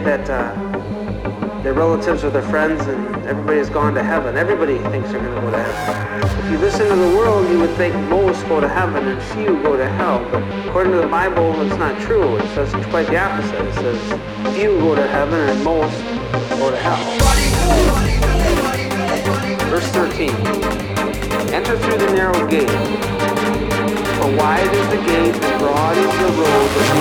that uh, their relatives or their friends and everybody has gone to heaven. Everybody thinks they're going to go to heaven. If you listen to the world, you would think most go to heaven and few go to hell. But according to the Bible, it's not true. It says it's quite the opposite. It says few go to heaven and most go to hell. Verse 13. Enter through the narrow gate. For wide is the gate and broad is the road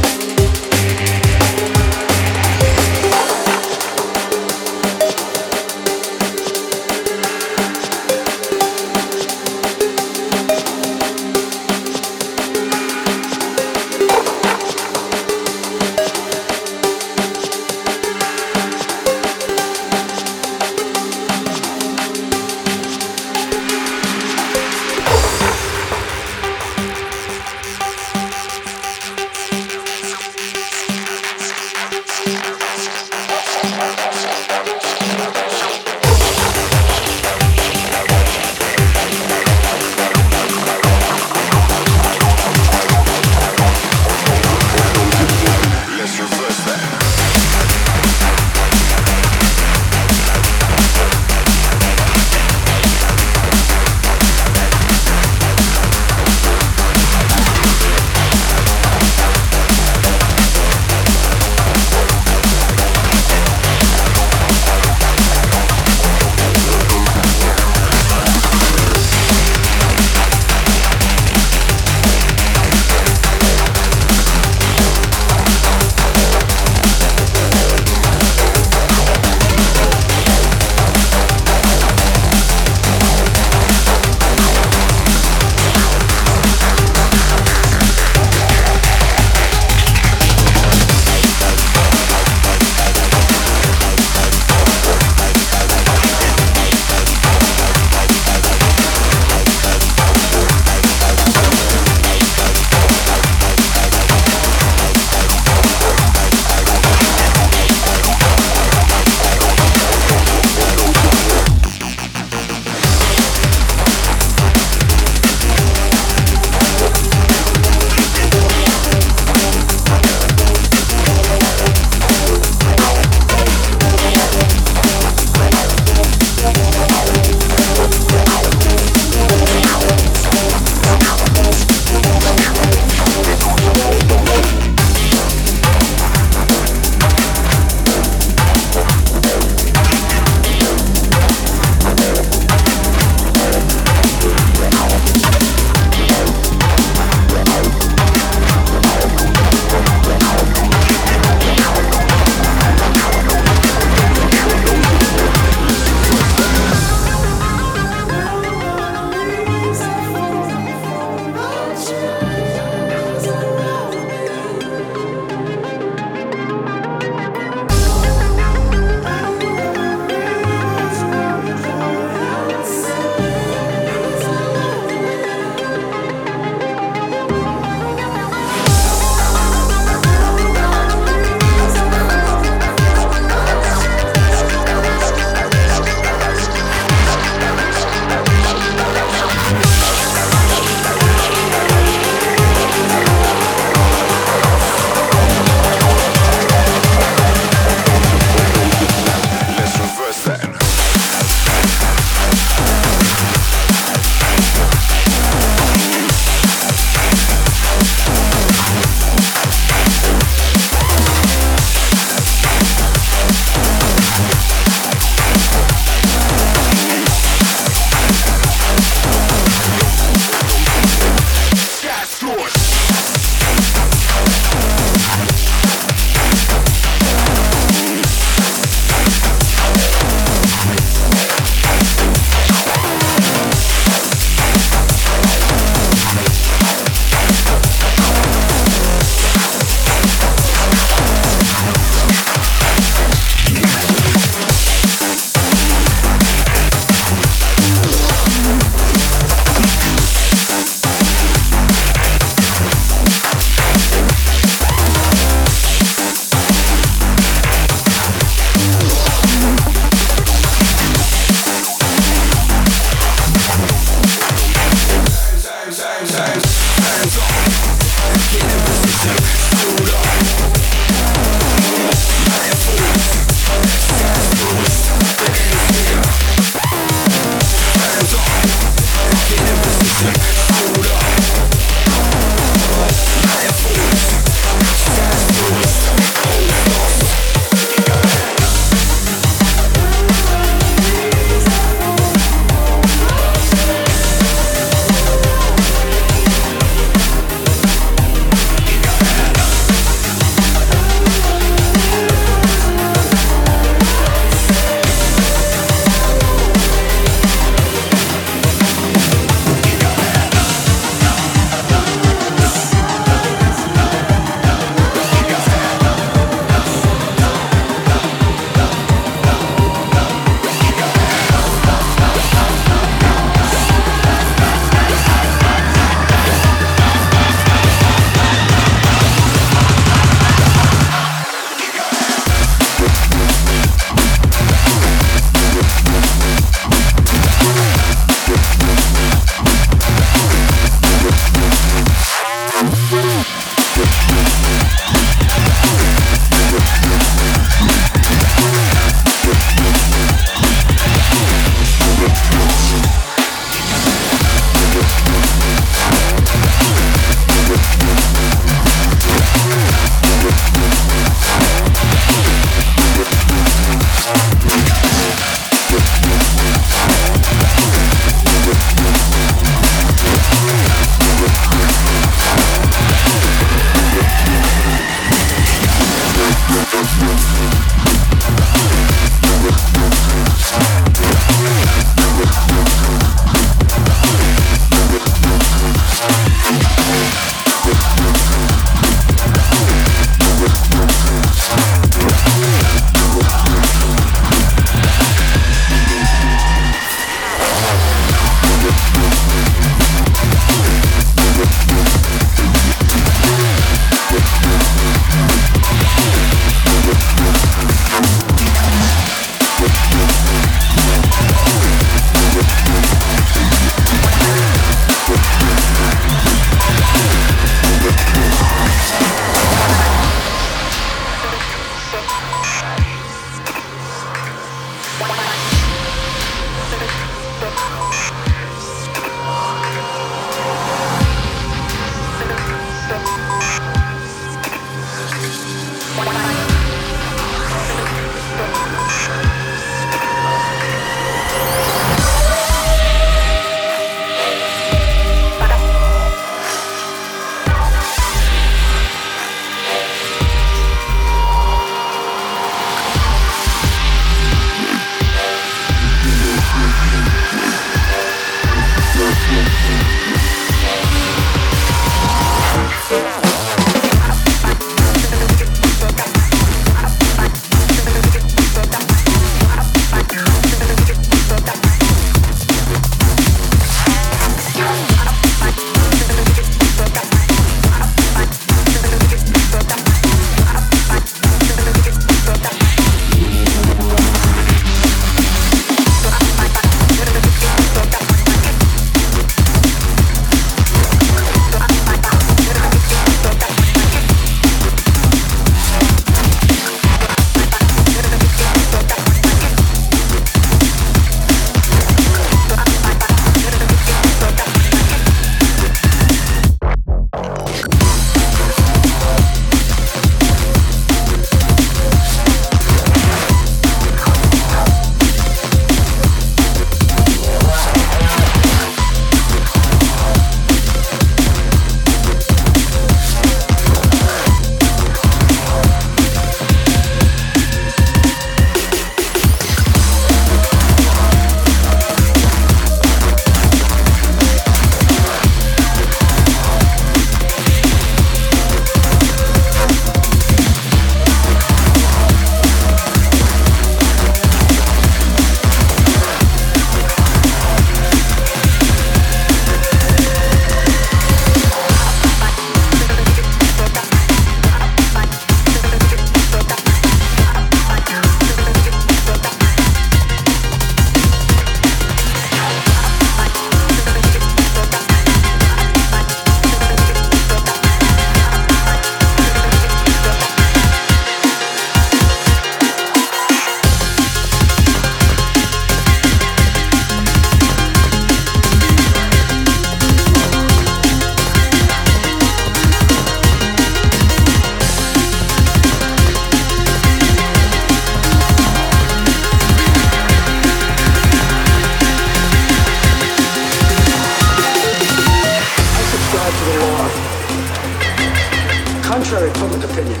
contrary public opinion.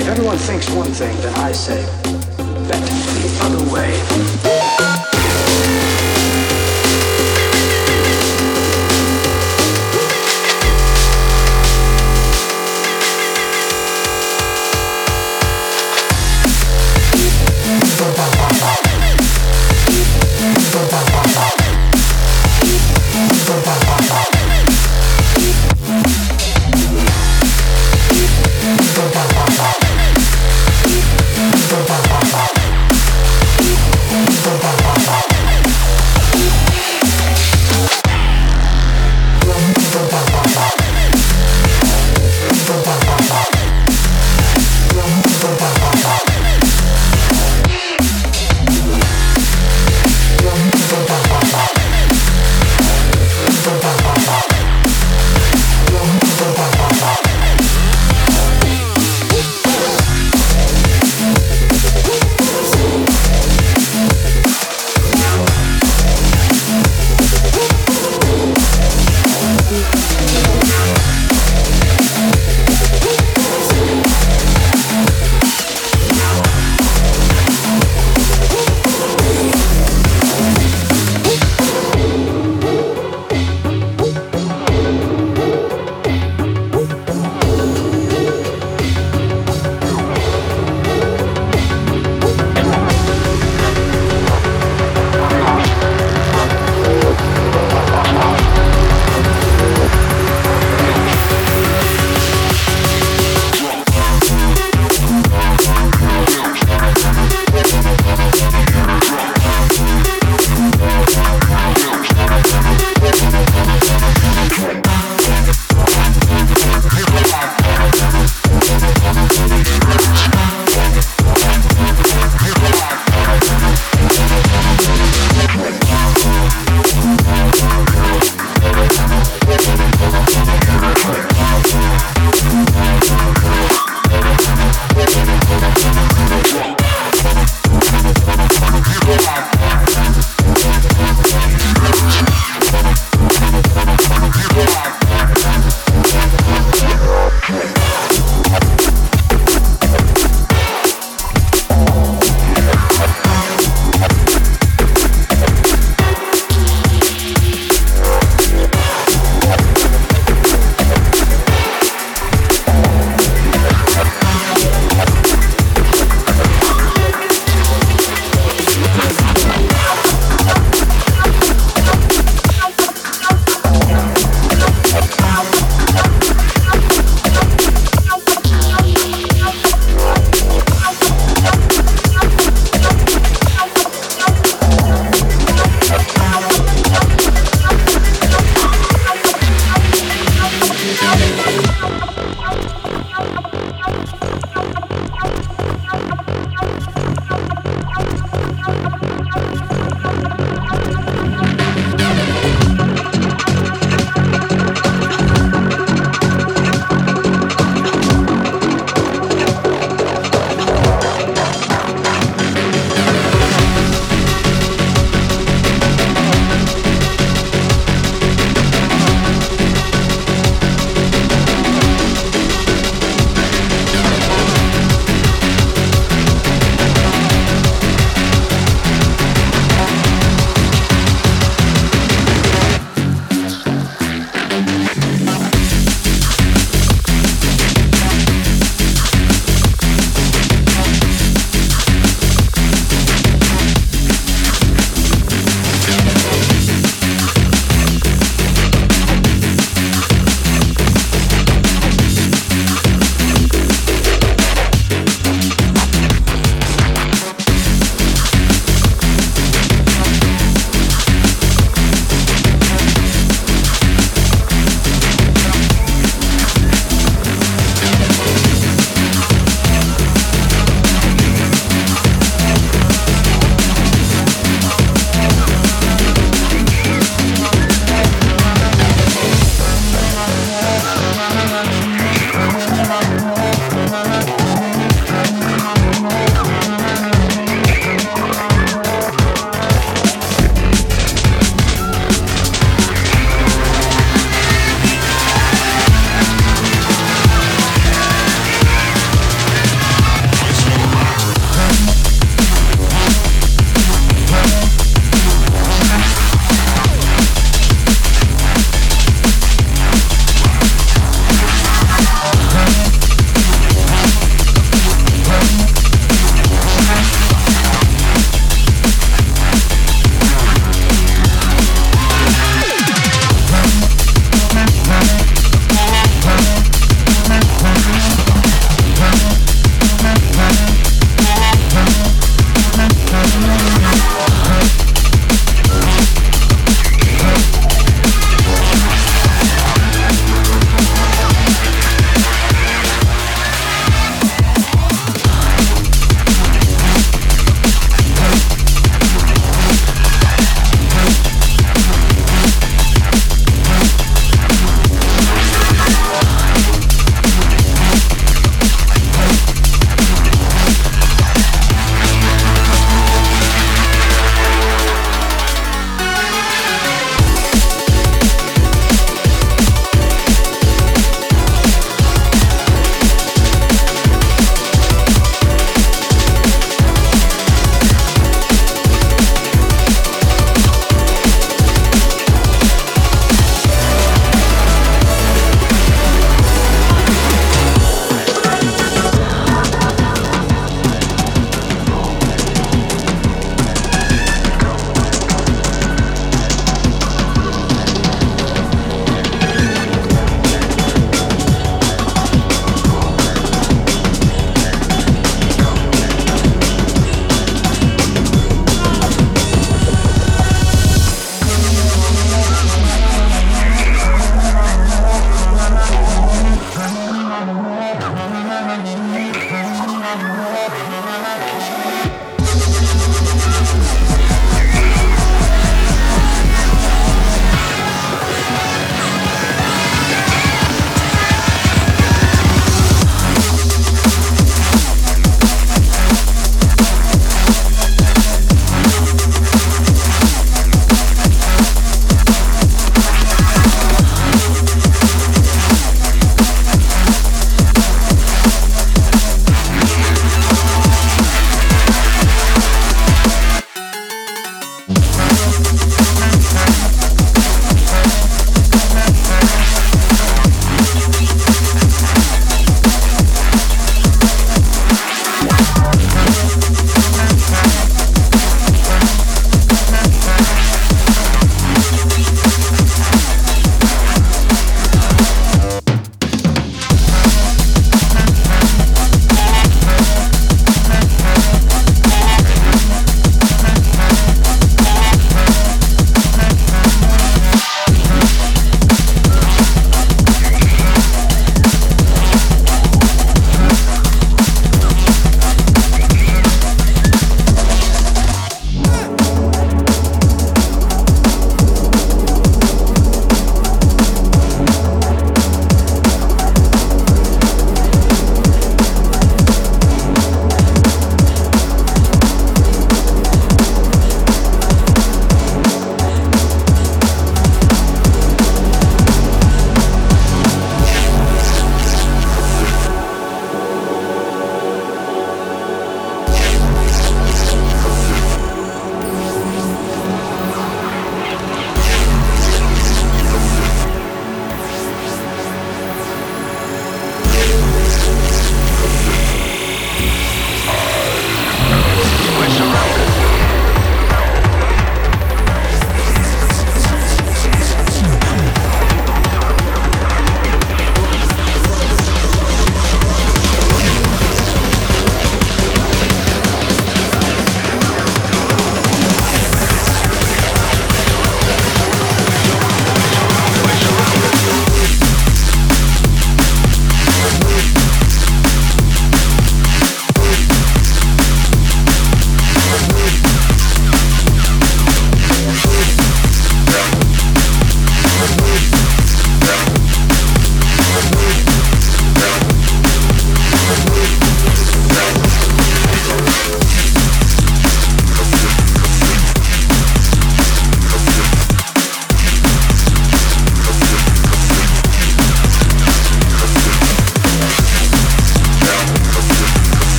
If everyone thinks one thing, then I say, bet the other way.